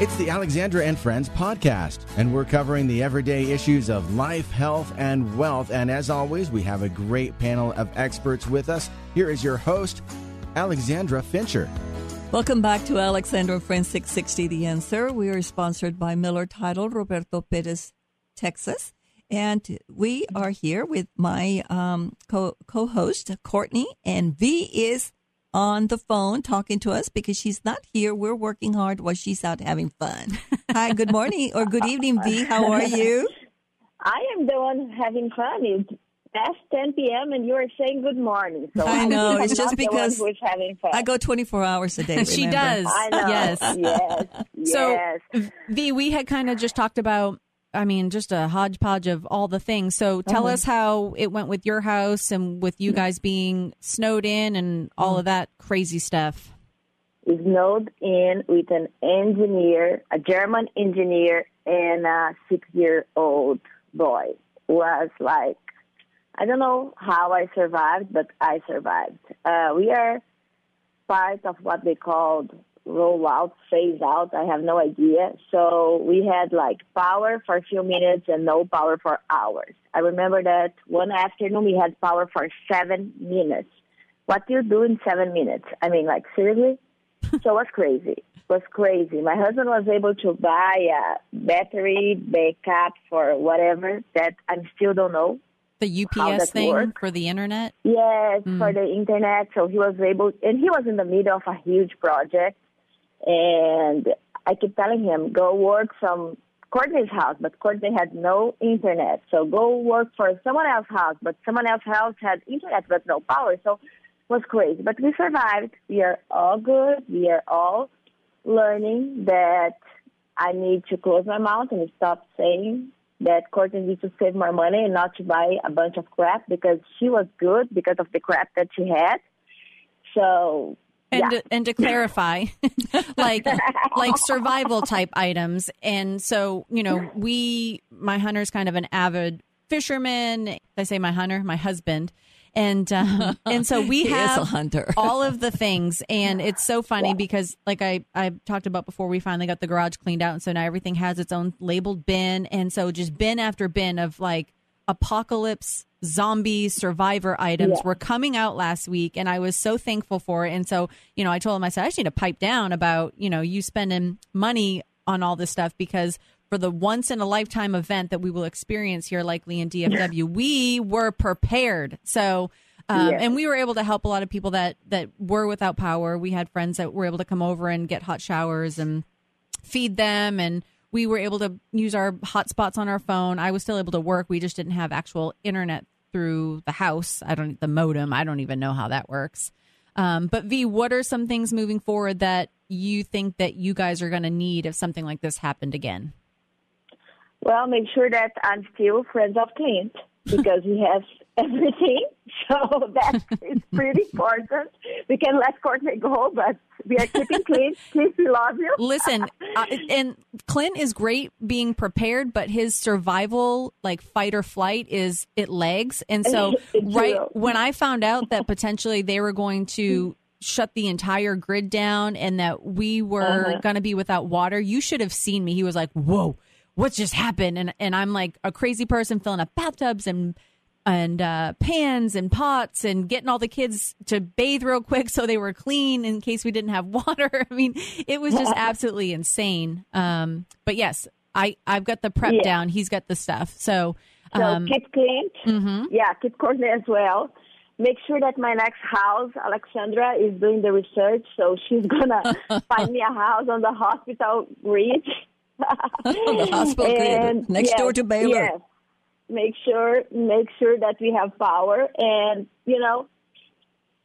It's the Alexandra and Friends podcast, and we're covering the everyday issues of life, health, and wealth. And as always, we have a great panel of experts with us. Here is your host, Alexandra Fincher. Welcome back to Alexandra Friends 660 The Answer. We are sponsored by Miller Title, Roberto Perez, Texas. And we are here with my um, co host, Courtney, and V is on the phone talking to us because she's not here. We're working hard while she's out having fun. Hi, good morning or good evening, V. How are you? I am the one having fun. It's past 10 p.m. and you are saying good morning. So I know. I'm it's just not the because who's having fun. I go 24 hours a day. she does. I know. Yes. Yes. So, yes. V, we had kind of just talked about, I mean, just a hodgepodge of all the things. So tell Uh-huh. us how it went with your house and with you guys being snowed in and all of that crazy stuff. is snowed in with an engineer, a German engineer, and a six-year-old boy. Was like, I don't know how I survived, but I survived. Uh, we are part of what they called roll out, phase out. I have no idea. So we had like power for a few minutes and no power for hours. I remember that one afternoon we had power for seven minutes. What do you do in seven minutes? I mean, like seriously? so it was crazy. It was crazy. My husband was able to buy a battery backup for whatever that I still don't know. The UPS thing work? for the internet. Yes, for mm. the internet. So he was able, and he was in the middle of a huge project. And I keep telling him, go work from Courtney's house, but Courtney had no internet. So go work for someone else's house, but someone else's house had internet but no power. So it was crazy. But we survived. We are all good. We are all learning that I need to close my mouth and stop saying that Courtney needs to save more money and not to buy a bunch of crap because she was good because of the crap that she had. So And, yeah. to, and to clarify, like like survival type items, and so you know, we my hunter's kind of an avid fisherman. I say my hunter, my husband, and um, and so we have a hunter. all of the things, and it's so funny because like I I talked about before, we finally got the garage cleaned out, and so now everything has its own labeled bin, and so just bin after bin of like apocalypse zombie survivor items Yeah. were coming out last week and I was so thankful for it. And so, you know, I told him I said I just need to pipe down about, you know, you spending money on all this stuff because for the once in a lifetime event that we will experience here likely in DFW, we were prepared. So um, Yes. and we were able to help a lot of people that that were without power. We had friends that were able to come over and get hot showers and feed them and we were able to use our hotspots on our phone. I was still able to work. We just didn't have actual internet through the house. I don't the modem. I don't even know how that works. Um, but V, what are some things moving forward that you think that you guys are going to need if something like this happened again? Well, make sure that I'm still friends of Clint because he has everything. So that is pretty important. We can let Courtney go, but we are keeping Clint. Clint, we love you. Listen, uh, and Clint is great being prepared, but his survival, like fight or flight, is it lags. And so, right when I found out that potentially they were going to shut the entire grid down and that we were Uh-huh. going to be without water, you should have seen me. He was like, "Whoa, what just happened?" And and I'm like a crazy person filling up bathtubs and and uh, pans and pots and getting all the kids to bathe real quick so they were clean in case we didn't have water. I mean, it was just absolutely insane. Um, but yes, I I've got the prep Yeah. down. He's got the stuff. So, So um, keep Clint. mhm. Yeah, keep Courtney as well. Make sure that my next house, Alexandra, is doing the research, so she's gonna find me a house on the hospital grid. the hospital And, next yes, door to Baylor. Yes. Make sure, make sure that we have power, and you know,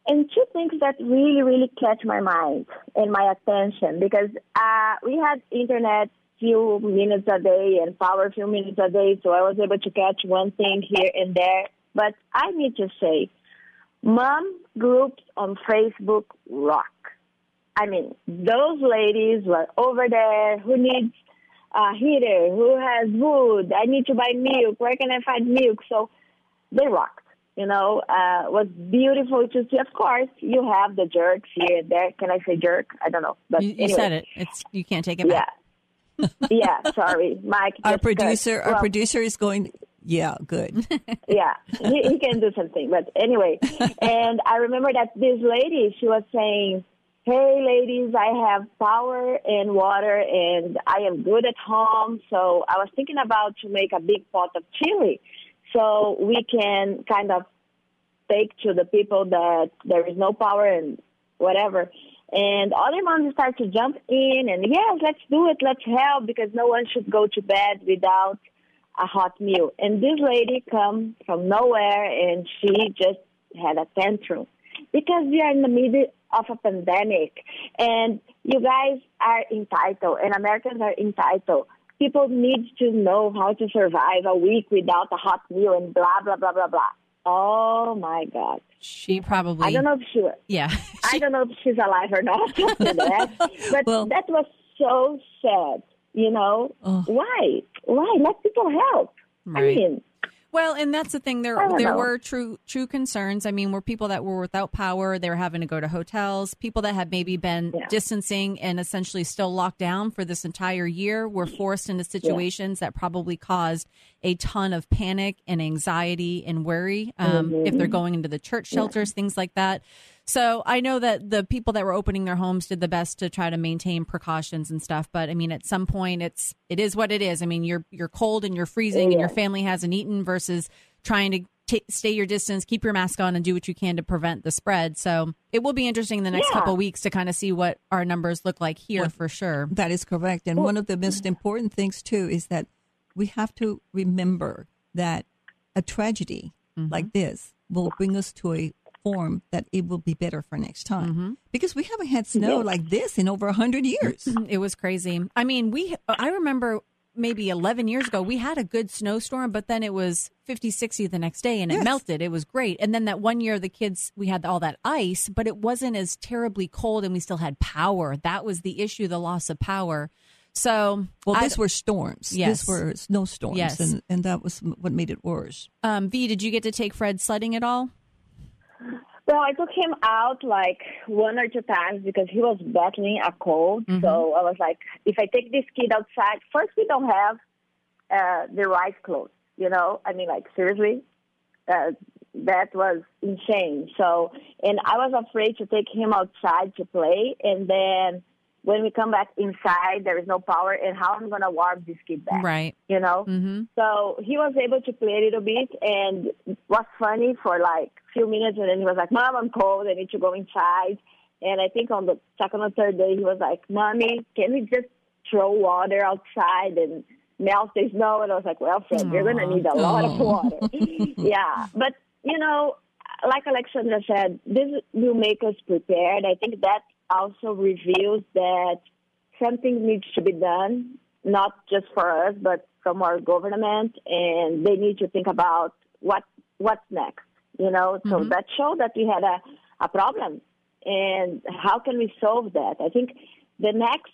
and two things that really, really catch my mind and my attention because uh, we had internet few minutes a day and power few minutes a day, so I was able to catch one thing here and there. But I need to say, mom groups on Facebook rock. I mean, those ladies were over there who needs a heater, who has wood, I need to buy milk, where can I find milk? So they rocked. You know, uh, was beautiful to see. Of course, you have the jerks here and there. Can I say jerk? I don't know. But you, you anyway. said it. It's you can't take it Yeah. back. yeah, sorry, Mike. Our producer, our producer is going. Yeah, good. yeah, he, he can do something. But anyway, and I remember that this lady, she was saying, "Hey, ladies, I have power and water, and I am good at home. So I was thinking about to make a big pot of chili, so we can kind of take to the people that there is no power and whatever." And other moms start to jump in, and yes, let's do it, let's help, because no one should go to bed without a hot meal. And this lady come from nowhere and she just had a tantrum because we are in the middle of a pandemic and you guys are entitled and Americans are entitled. People need to know how to survive a week without a hot meal and blah blah blah blah blah. Oh my God. She probably. I don't know if she was Yeah. I don't know if she's alive or not that. But Well- that was so sad. You know Oh. why? Why let people help? I mean, Well, and that's the thing. There, there know. were true, true concerns. I mean, were people that were without power. They were having to go to hotels. People that had maybe been Yeah. distancing and essentially still locked down for this entire year were forced into situations that probably caused a ton of panic and anxiety and worry. Um, If they're going into the church shelters, things like that. So I know that the people that were opening their homes did the best to try to maintain precautions and stuff. But I mean, at some point, it's it is what it is. I mean, you're you're cold and you're freezing, and your family hasn't eaten versus trying to t- stay your distance, keep your mask on, and do what you can to prevent the spread. So it will be interesting the next Yeah. couple weeks to kind of see what our numbers look like here for sure. That is correct. And one of the most important things, too, is that we have to remember that a tragedy mm-hmm. like this will bring us to a form that it will be better for next time. Because we haven't had snow like this in over 100 years. It was crazy. I mean, we I remember maybe 11 years ago we had a good snowstorm but then it was 50 60 the next day and it Yes. melted it was great and then that one year the kids we had all that ice but it wasn't as terribly cold and we still had power that was the issue the loss of power so Well, these were storms. Yes. These were snowstorms. Yes. And, and that was what made it worse. um v did you get to take fred sledding at all well, I took him out like one or two times because he was battling a cold. So I was like, if I take this kid outside, first we don't have uh, the right clothes. You know, I mean, like seriously, uh, that was insane. So, and I was afraid to take him outside to play, and then when we come back inside, there is no power, and how I'm gonna warm this kid back? right You know. mm-hmm So he was able to play a little bit, and was funny for like a few minutes, and then he was like, "Mom, I'm cold. I need to go inside." And I think on the second or third day, he was like, "Mommy, can we just throw water outside and melt the snow?" And I was like, "Well, Fred, you're gonna need a lot of water." yeah, but you know, like Alexandra said, this will make us prepared. I think that also reveals that something needs to be done, not just for us, but from our government, and they need to think about what what's next. You know, so mm-hmm. that showed that we had a, a problem, and how can we solve that? I think the next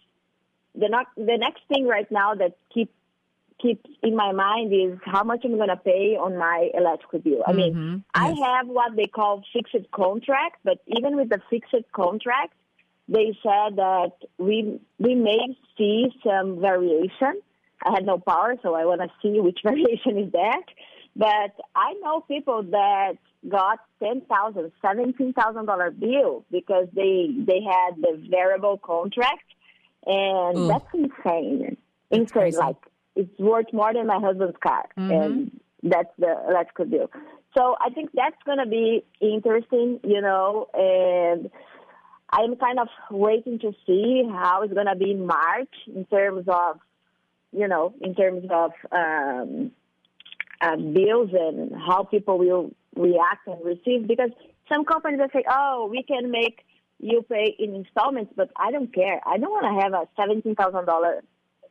the not, the next thing right now that keep keeps in my mind is how much I'm going to pay on my electrical bill. I mean, mm-hmm. I have what they call fixed contract, but even with the fixed contract, they said that we we may see some variation. I had no power, so I want to see which variation is that. But I know people that got ten thousand, seventeen thousand dollar bill because they they had the variable contract, and Ugh. that's insane. insane, crazy. like it's worth more than my husband's car, mm-hmm. and that's the electrical bill. So I think that's going to be interesting, you know, and I'm kind of waiting to see how it's going to be in March in terms of, you know, in terms of um, uh, bills and how people will react and receive. Because some companies will say, oh, we can make you pay in installments, but I don't care. I don't want to have a $17,000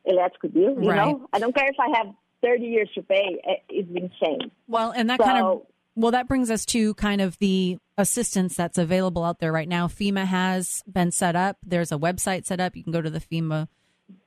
electric bill, you Right. know? I don't care if I have 30 years to pay. Eh, It's insane. Well, and that kind of So- well, that brings us to kind of the assistance that's available out there right now. FEMA has been set up. There's a website set up. You can go to the FEMA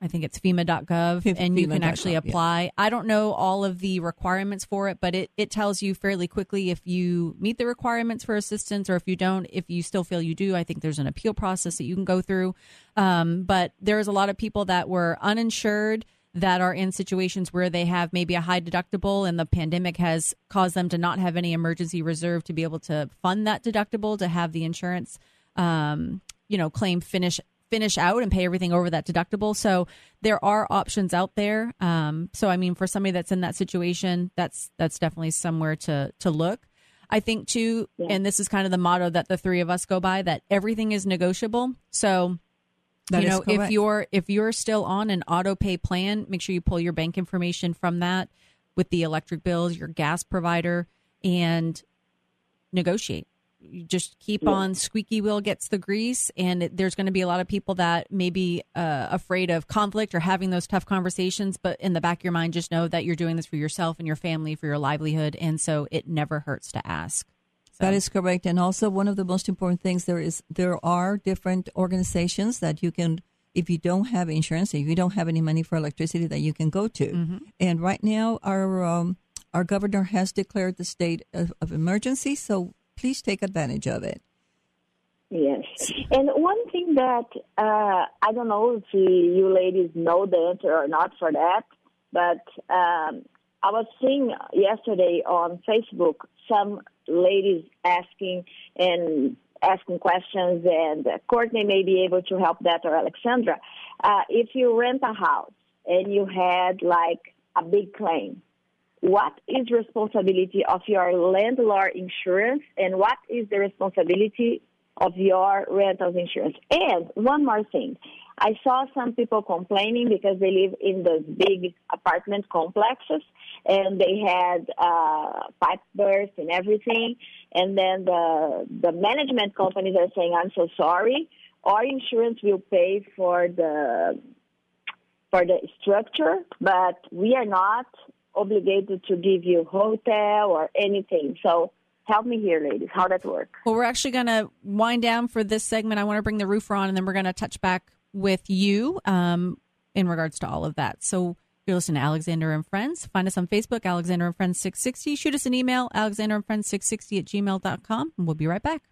I think it's FEMA.gov, and you can actually FEMA.gov, yeah. apply. I don't know all of the requirements for it, but it, it tells you fairly quickly if you meet the requirements for assistance or if you don't. If you still feel you do, I think there's an appeal process that you can go through. Um, but there's a lot of people that were uninsured that are in situations where they have maybe a high deductible and the pandemic has caused them to not have any emergency reserve to be able to fund that deductible to have the insurance um, you know claim finish finish out and pay everything over that deductible. So there are options out there. Um, so i mean for somebody that's in that situation that's that's definitely somewhere to to look. I think too and this is kind of the motto that the three of us go by that everything is negotiable. So That you know if you're if you're still on an auto pay plan make sure you pull your bank information from that with the electric bills your gas provider and negotiate. You just keep on squeaky wheel gets the grease and it, there's going to be a lot of people that may be uh, afraid of conflict or having those tough conversations but in the back of your mind just know that you're doing this for yourself and your family for your livelihood and so it never hurts to ask So- That is correct. And also one of the most important things there is there are different organizations that you can if you don't have insurance, if you don't have any money for electricity that you can go to. Mm-hmm. And right now our um, our governor has declared the state of, of emergency, so please take advantage of it. Yes. And one thing that uh, I don't know if you ladies know the answer or not for that, but um, I was seeing yesterday on Facebook some ladies asking and asking questions, and Courtney may be able to help that or Alexandra. Uh, if you rent a house and you had like a big claim, what is responsibility of your landlord insurance and what is the responsibility of your rentals insurance. And one more thing. I saw some people complaining because they live in those big apartment complexes and they had uh, pipe burst and everything. And then the the management companies are saying, "I'm so sorry. Our insurance will pay for the for the structure, but we are not obligated to give you hotel or anything." So help me here, ladies. How that work? Well, we're actually going to wind down for this segment. I want to bring the roofer on, and then we're going to touch back with you um, in regards to all of that. So if you're listening to Alexandra and Friends. Find us on Facebook, Alexandra and Friends 660. Shoot us an email, alexandra and friends 660 at gmail.com, and we'll be right back.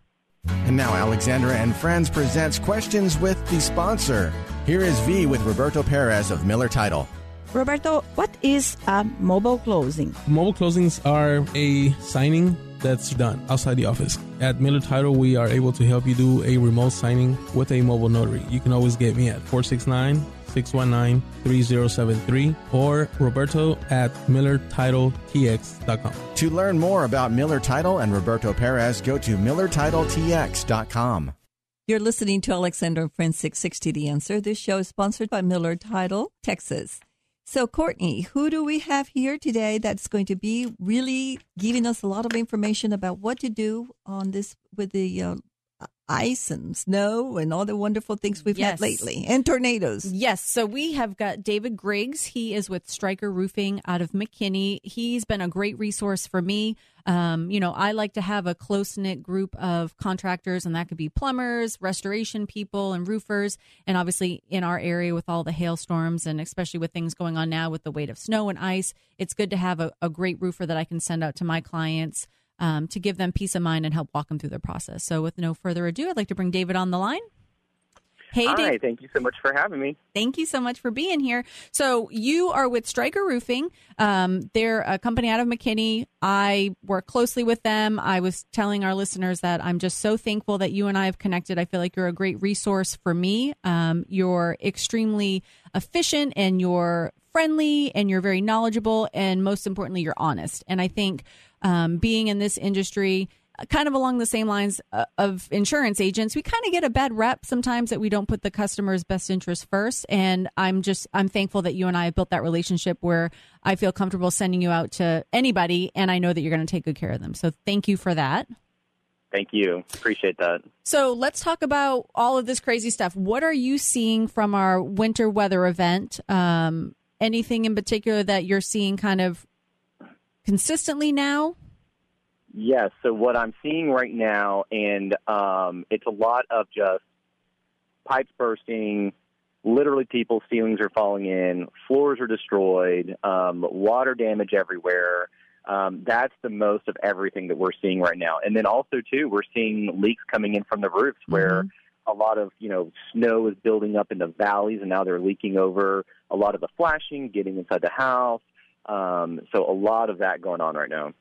And now Alexandra and Friends presents questions with the sponsor. Here is V with Roberto Perez of Miller Title. Roberto, what is a mobile closing? Mobile closings are a signing that's done outside the office. At Miller Title, we are able to help you do a remote signing with a mobile notary. You can always get me at 469 619 3073 or Roberto at MillerTitleTX.com. To learn more about Miller Title and Roberto Perez, go to MillerTitleTX.com. You're listening to Alexandra and Friends 660 The Answer. This show is sponsored by Miller Title, Texas. So, Courtney, who do we have here today that's going to be really giving us a lot of information about what to do on this with the uh, ice and snow and all the wonderful things we've Yes. had lately and tornadoes? Yes. So we have got David Griggs. He is with Stryker Roofing out of McKinney. He's been a great resource for me. Um, you know, I like to have a close knit group of contractors, and that could be plumbers, restoration people, and roofers. And obviously, in our area with all the hailstorms, and especially with things going on now with the weight of snow and ice, it's good to have a, a great roofer that I can send out to my clients um, to give them peace of mind and help walk them through their process. So, with no further ado, I'd like to bring David on the line. Hey, Hi, David. thank you so much for having me. Thank you so much for being here. So you are with Stryker Roofing. Um, they're a company out of McKinney. I work closely with them. I was telling our listeners that I'm just so thankful that you and I have connected. I feel like you're a great resource for me. Um, you're extremely efficient and you're friendly and you're very knowledgeable and most importantly, you're honest. And I think um, being in this industry kind of along the same lines uh, of insurance agents we kind of get a bad rep sometimes that we don't put the customer's best interest first. And i'm just i'm thankful that you and i have built that relationship where i feel comfortable sending you out to anybody and i know that you're going to take good care of them. So thank you for that. Thank you. Appreciate that. so let's talk about all of this crazy stuff. What are you seeing from our winter weather event? Um, anything in particular that you're seeing kind of consistently now Yes, so what I'm seeing right now, and um, it's a lot of just pipes bursting, literally people's ceilings are falling in, floors are destroyed, um, water damage everywhere. Um, that's the most of everything that we're seeing right now. And then also too, we're seeing leaks coming in from the roofs where Mm-hmm. a lot of you know snow is building up in the valleys, and now they're leaking over a lot of the flashing, getting inside the house. Um, so a lot of that going on right now.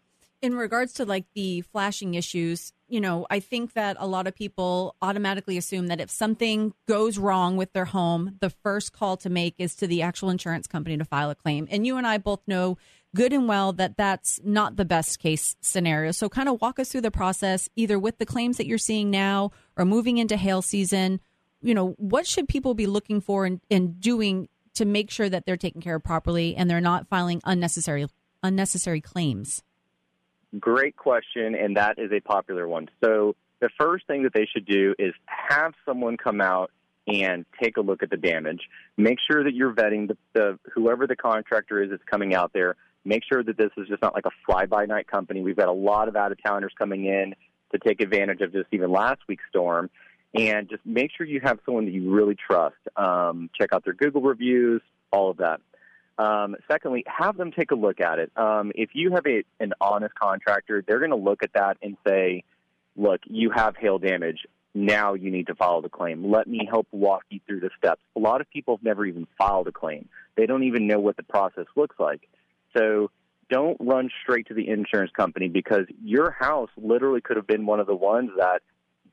in regards to like the flashing issues, you know, I think that a lot of people automatically assume that if something goes wrong with their home, the first call to make is to the actual insurance company to file a claim. And you and I both know good and well that that's not the best case scenario. So kind of walk us through the process either with the claims that you're seeing now or moving into hail season. You know, what should people be looking for and, and doing to make sure that they're taken care of properly and they're not filing unnecessary unnecessary claims? Great question, and that is a popular one. So the first thing that they should do is have someone come out and take a look at the damage. Make sure that you're vetting the, the whoever the contractor is that's coming out there. Make sure that this is just not like a fly-by-night company. We've got a lot of out-of-towners coming in to take advantage of just even last week's storm, and just make sure you have someone that you really trust. Um, check out their Google reviews, all of that. Um, secondly, have them take a look at it. Um, if you have a, an honest contractor, they're going to look at that and say, look, you have hail damage. Now you need to file the claim. Let me help walk you through the steps. A lot of people have never even filed a claim. They don't even know what the process looks like. So don't run straight to the insurance company because your house literally could have been one of the ones that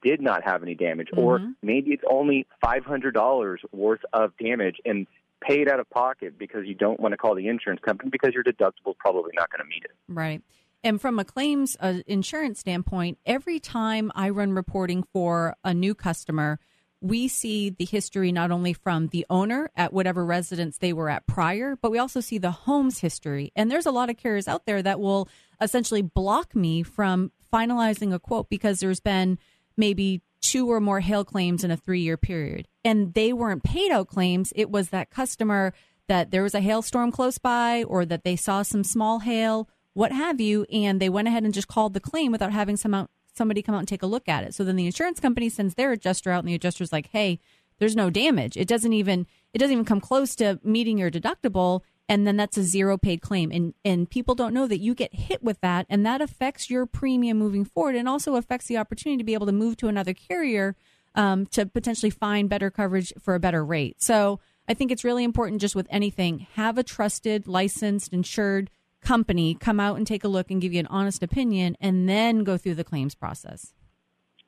did not have any damage, or Mhm. maybe it's only $500 worth of damage and paid out of pocket because you don't want to call the insurance company because your deductible is probably not going to meet it. Right. And from a claims uh, insurance standpoint, every time I run reporting for a new customer, we see the history not only from the owner at whatever residence they were at prior, but we also see the home's history. And there's a lot of carriers out there that will essentially block me from finalizing a quote because there's been maybe two or more hail claims in a three year period. And they weren't paid out claims. It was that customer that there was a hailstorm close by or that they saw some small hail, what have you, and they went ahead and just called the claim without having some out, somebody come out and take a look at it. So then the insurance company sends their adjuster out and the adjuster's like, "Hey, there's no damage. It doesn't even it doesn't even come close to meeting your deductible." And then that's a zero paid claim. And and people don't know that you get hit with that and that affects your premium moving forward and also affects the opportunity to be able to move to another carrier um, to potentially find better coverage for a better rate. So I think it's really important just with anything, have a trusted, licensed, insured company come out and take a look and give you an honest opinion and then go through the claims process.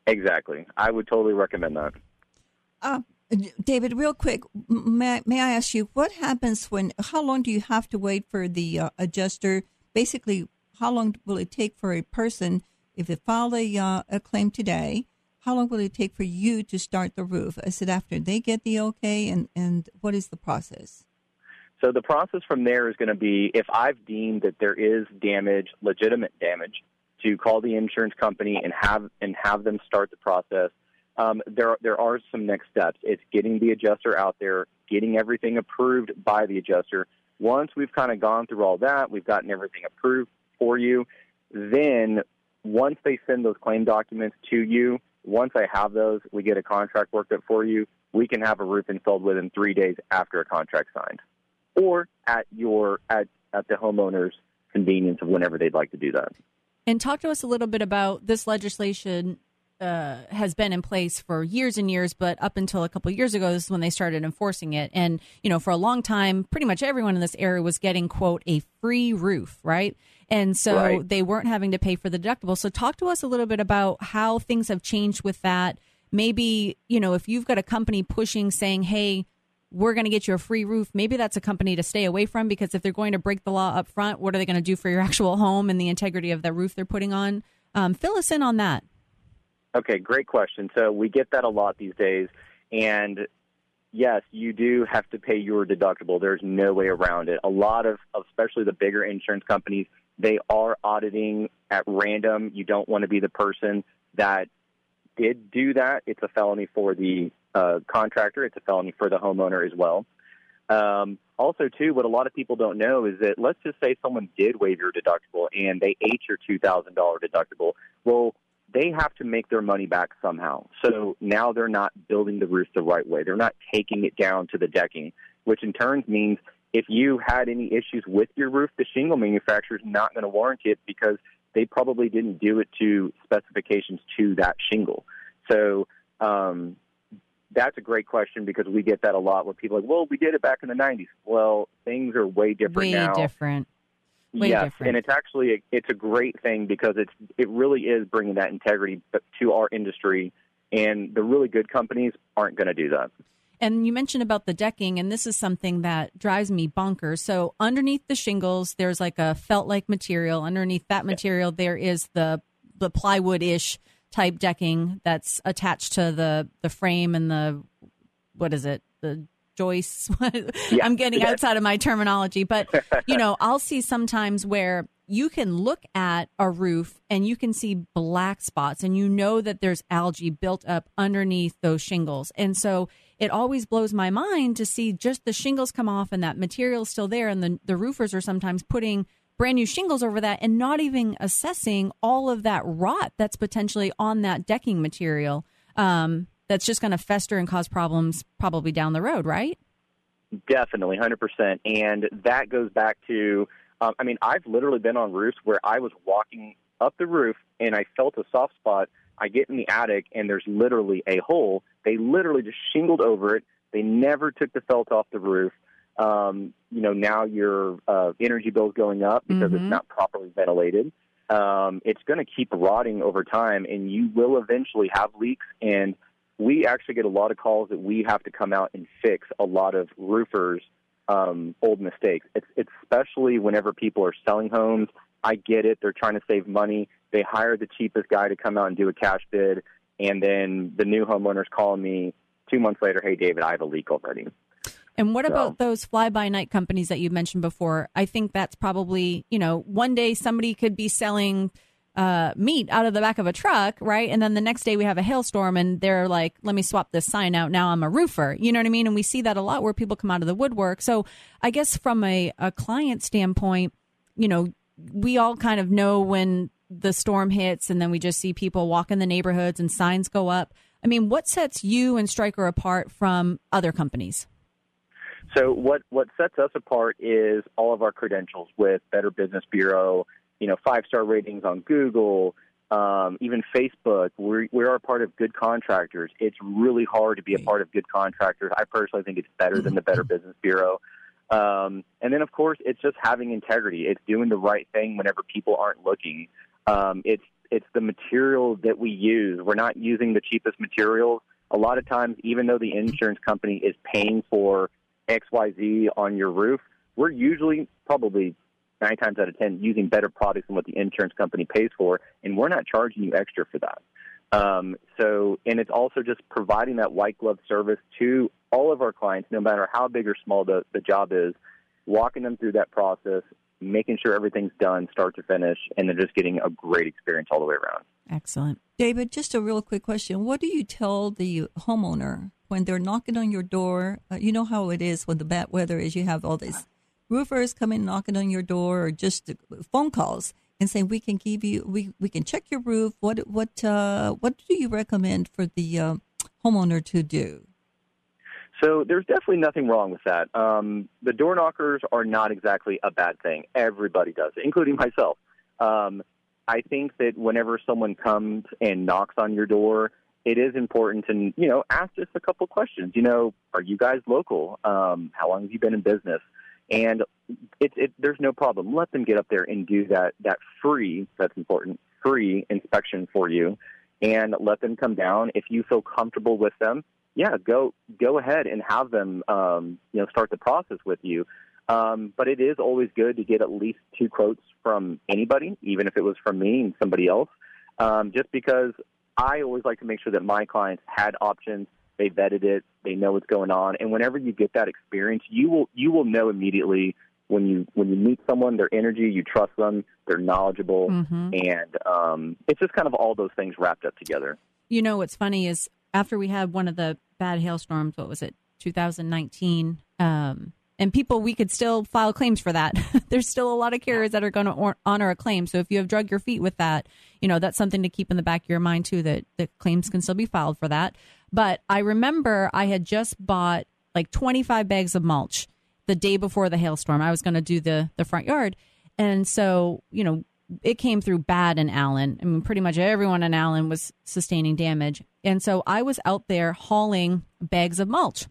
Exactly. I would totally recommend that. Uh, David, real quick, may, may I ask you what happens when? How long do you have to wait for the uh, adjuster? Basically, how long will it take for a person if they file a uh, a claim today? How long will it take for you to start the roof? Is it after they get the okay, and and what is the process? So the process from there is going to be if I've deemed that there is damage, legitimate damage, to call the insurance company and have and have them start the process. Um, there there are some next steps. It's getting the adjuster out there, getting everything approved by the adjuster. Once we've kind of gone through all that, we've gotten everything approved for you. Then once they send those claim documents to you, once I have those, we get a contract worked up for you. We can have a roof installed within three days after a contract signed or at your at at the homeowner's convenience of whenever they'd like to do that. And talk to us a little bit about this legislation uh, has been in place for years and years, but up until a couple of years ago, this is when they started enforcing it. And you know, for a long time, pretty much everyone in this area was getting quote a free roof, right? And so Right. they weren't having to pay for the deductible. So talk to us a little bit about how things have changed with that. Maybe you know if you've got a company pushing, saying, "Hey." We're going to get you a free roof. Maybe that's a company to stay away from because if they're going to break the law up front, what are they going to do for your actual home and the integrity of the roof they're putting on? Um, fill us in on that. Okay, great question. So we get that a lot these days, and yes, you do have to pay your deductible. There's no way around it. A lot of, especially the bigger insurance companies, they are auditing at random. You don't want to be the person that did do that. It's a felony for the uh, contractor. It's a felony for the homeowner as well. Um, also, too, what a lot of people don't know is that let's just say someone did waive your deductible and they ate your two thousand dollar deductible. Well, they have to make their money back somehow. So now they're not building the roof the right way. They're not taking it down to the decking, which in turn means if you had any issues with your roof, the shingle manufacturer is not going to warranty it because they probably didn't do it to specifications to that shingle. So um, that's a great question because we get that a lot where people are like, well, we did it back in the 90s. Well, things are way different Way now. different. Way yes, different. and it's actually a, it's a great thing because it's it really is bringing that integrity to our industry, and the really good companies aren't going to do that. And you mentioned about the decking, and this is something that drives me bonkers. So underneath the shingles, there's like a felt-like material. Underneath that material, there is the the plywood-ish type decking that's attached to the the frame and the what is it the joists i'm getting Yes. outside of my terminology but you know i'll see sometimes where you can look at a roof and you can see black spots and you know that there's algae built up underneath those shingles. And so it always blows my mind to see just the shingles come off and that material's still there and the, the roofers are sometimes putting brand new shingles over that and not even assessing all of that rot that's potentially on that decking material. Um, that's just going to fester and cause problems probably down the road, right? Definitely, hundred percent, and that goes back to. Um, I mean, I've literally been on roofs where I was walking up the roof and I felt a soft spot. I get in the attic and there's literally a hole. They literally just shingled over it. They never took the felt off the roof. Um, you know, now your uh, energy bill's going up because Mhm. it's not properly ventilated. Um, it's going to keep rotting over time, and you will eventually have leaks. And we actually get a lot of calls that we have to come out and fix a lot of roofers' um, old mistakes. It's, it's especially whenever people are selling homes. I get it; they're trying to save money. They hire the cheapest guy to come out and do a cash bid, and then the new homeowners call me two months later. Hey, David, I have a leak already. And what So- about those fly by night companies that you mentioned before? I think that's probably, you know, one day somebody could be selling uh, meat out of the back of a truck, right? And then the next day we have a hailstorm and they're like, let me swap this sign out. Now I'm a roofer. You know what I mean? And we see that a lot where people come out of the woodwork. So I guess from a, a client standpoint, you know, we all kind of know when the storm hits and then we just see people walk in the neighborhoods and signs go up. I mean, what sets you and Stryker apart from other companies? So what what sets us apart is all of our credentials with Better Business Bureau, you know, five star ratings on Google, um, even Facebook. We're we are a part of Good Contractors. It's really hard to be a part of Good Contractors. I personally think it's better than the Better Business Bureau. Um, and then of course it's just having integrity. It's doing the right thing whenever people aren't looking. Um, it's it's the material that we use. We're not using the cheapest materials. A lot of times, even though the insurance company is paying for XYZ on your roof, we're usually probably nine times out of ten using better products than what the insurance company pays for, and we're not charging you extra for that. Um, so, and it's also just providing that white glove service to all of our clients, no matter how big or small the, the job is, walking them through that process, making sure everything's done start to finish, and then just getting a great experience all the way around. Excellent. David, just a real quick question. What do you tell the homeowner when they're knocking on your door? Uh, you know how it is when the bad weather is, you have all these roofers coming knocking on your door or just phone calls and saying we can give you we, we can check your roof. What what uh, what do you recommend for the uh, homeowner to do? So there's definitely nothing wrong with that. Um, the door knockers are not exactly a bad thing. Everybody does including myself. Um, I think that whenever someone comes and knocks on your door, it is important to you know ask just a couple questions. You know, are you guys local? Um, how long have you been in business? And it, it, there's no problem. Let them get up there and do that that free. That's important. Free inspection for you, and let them come down. If you feel comfortable with them, yeah, go go ahead and have them um, you know start the process with you. Um, but it is always good to get at least two quotes from anybody, even if it was from me and somebody else, um, just because I always like to make sure that my clients had options. They vetted it. They know what's going on. And whenever you get that experience, you will you will know immediately when you when you meet someone, their energy, you trust them, they're knowledgeable, Mhm. and um, it's just kind of all those things wrapped up together. You know what's funny is after we had one of the bad hailstorms, what was it, 2019? Um, and people we could still file claims for that. There's still a lot of carriers that are going to honor a claim. So if you have drug your feet with that you know that's something to keep in the back of your mind too that the claims can still be filed for that. But i remember i had just bought like 25 bags of mulch the day before the hailstorm. I was going to do the the front yard. And so you know it came through bad in allen. I mean pretty much everyone in allen was sustaining damage. And so i was out there hauling bags of mulch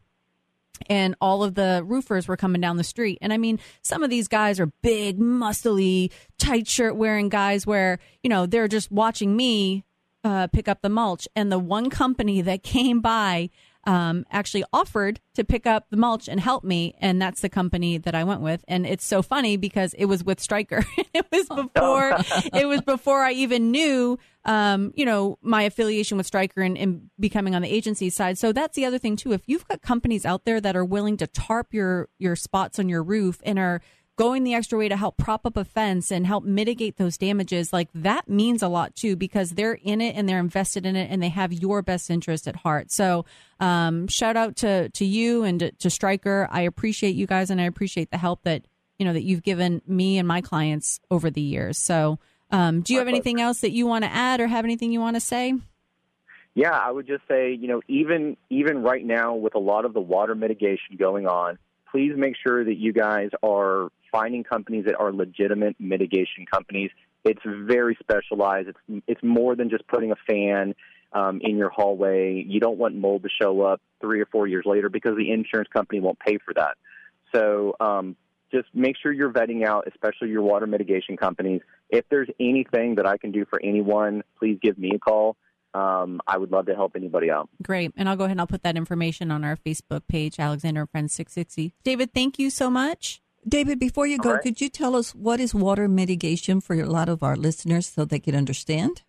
and all of the roofers were coming down the street. And I mean, some of these guys are big, muscly, tight shirt wearing guys where, you know, they're just watching me uh, pick up the mulch. And the one company that came by um, actually offered to pick up the mulch and help me, and that's the company that I went with. And it's so funny because it was with Stryker. it was before it was before I even knew, um, you know, my affiliation with Stryker and, and becoming on the agency side. So that's the other thing too. If you've got companies out there that are willing to tarp your your spots on your roof and are going the extra way to help prop up a fence and help mitigate those damages, like that means a lot too, because they're in it and they're invested in it and they have your best interest at heart. So, um, shout out to, to you and to, to Stryker. I appreciate you guys and I appreciate the help that, you know, that you've given me and my clients over the years. So, um, do you have anything else that you want to add or have anything you want to say? Yeah, I would just say, you know, even even right now with a lot of the water mitigation going on, please make sure that you guys are finding companies that are legitimate mitigation companies. It's very specialized. It's it's more than just putting a fan um, in your hallway. You don't want mold to show up three or four years later because the insurance company won't pay for that. So um, just make sure you're vetting out, especially your water mitigation companies. If there's anything that I can do for anyone, please give me a call. Um, I would love to help anybody out. Great. And I'll go ahead and I'll put that information on our Facebook page, Alexandra Friends 660. David, thank you so much. David, before you go, right. could you tell us what is water mitigation for a lot of our listeners so they can understand?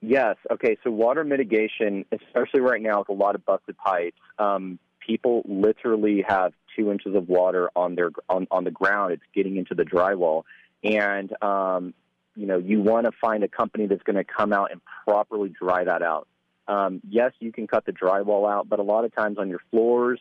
Yes. Okay. So water mitigation, especially right now with a lot of busted pipes, um, people literally have two inches of water on their on, on the ground. It's getting into the drywall, and um, you know you want to find a company that's going to come out and properly dry that out. Um, yes, you can cut the drywall out, but a lot of times on your floors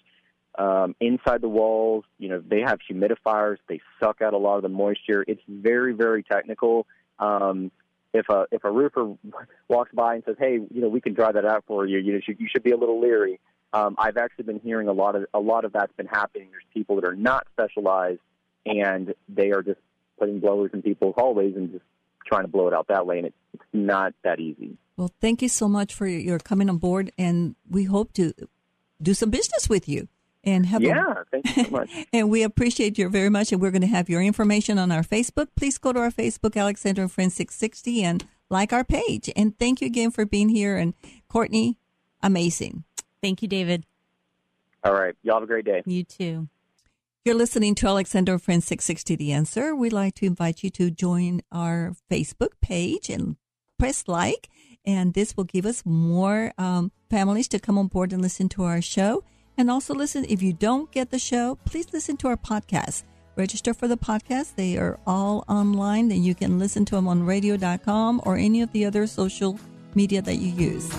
um, inside the walls, you know, they have humidifiers. They suck out a lot of the moisture. It's very, very technical. Um, if a if a roofer walks by and says, "Hey, you know, we can dry that out for you," you know, you should be a little leery. Um, I've actually been hearing a lot of a lot of that's been happening. There's people that are not specialized, and they are just putting blowers in people's hallways and just trying to blow it out that way, and it's, it's not that easy. Well, thank you so much for your coming on board, and we hope to do some business with you and have yeah a, thank you so much. And we appreciate you very much and we're going to have your information on our facebook. Please go to our facebook alexandra and friends 660 and like our page. And thank you again for being here and courtney amazing. Thank you david. All right y'all have a great day. You too you're listening to Alexandra and Friends 660 The Answer. We'd like to invite you to join our Facebook page and press like, and this will give us more um, families to come on board and listen to our show. And also listen, if you don't get the show, please listen to our podcast. Register for the podcast. They are all online and you can listen to them on radio.com or any of the other social media that you use.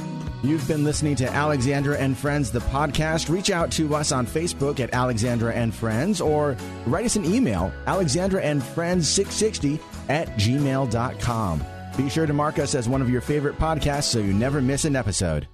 You've been listening to Alexandra and Friends, the podcast. Reach out to us on Facebook at Alexandra and Friends or write us an email, Alexandra and Friends 660 at gmail.com. Be sure to mark us as one of your favorite podcasts so you never miss an episode.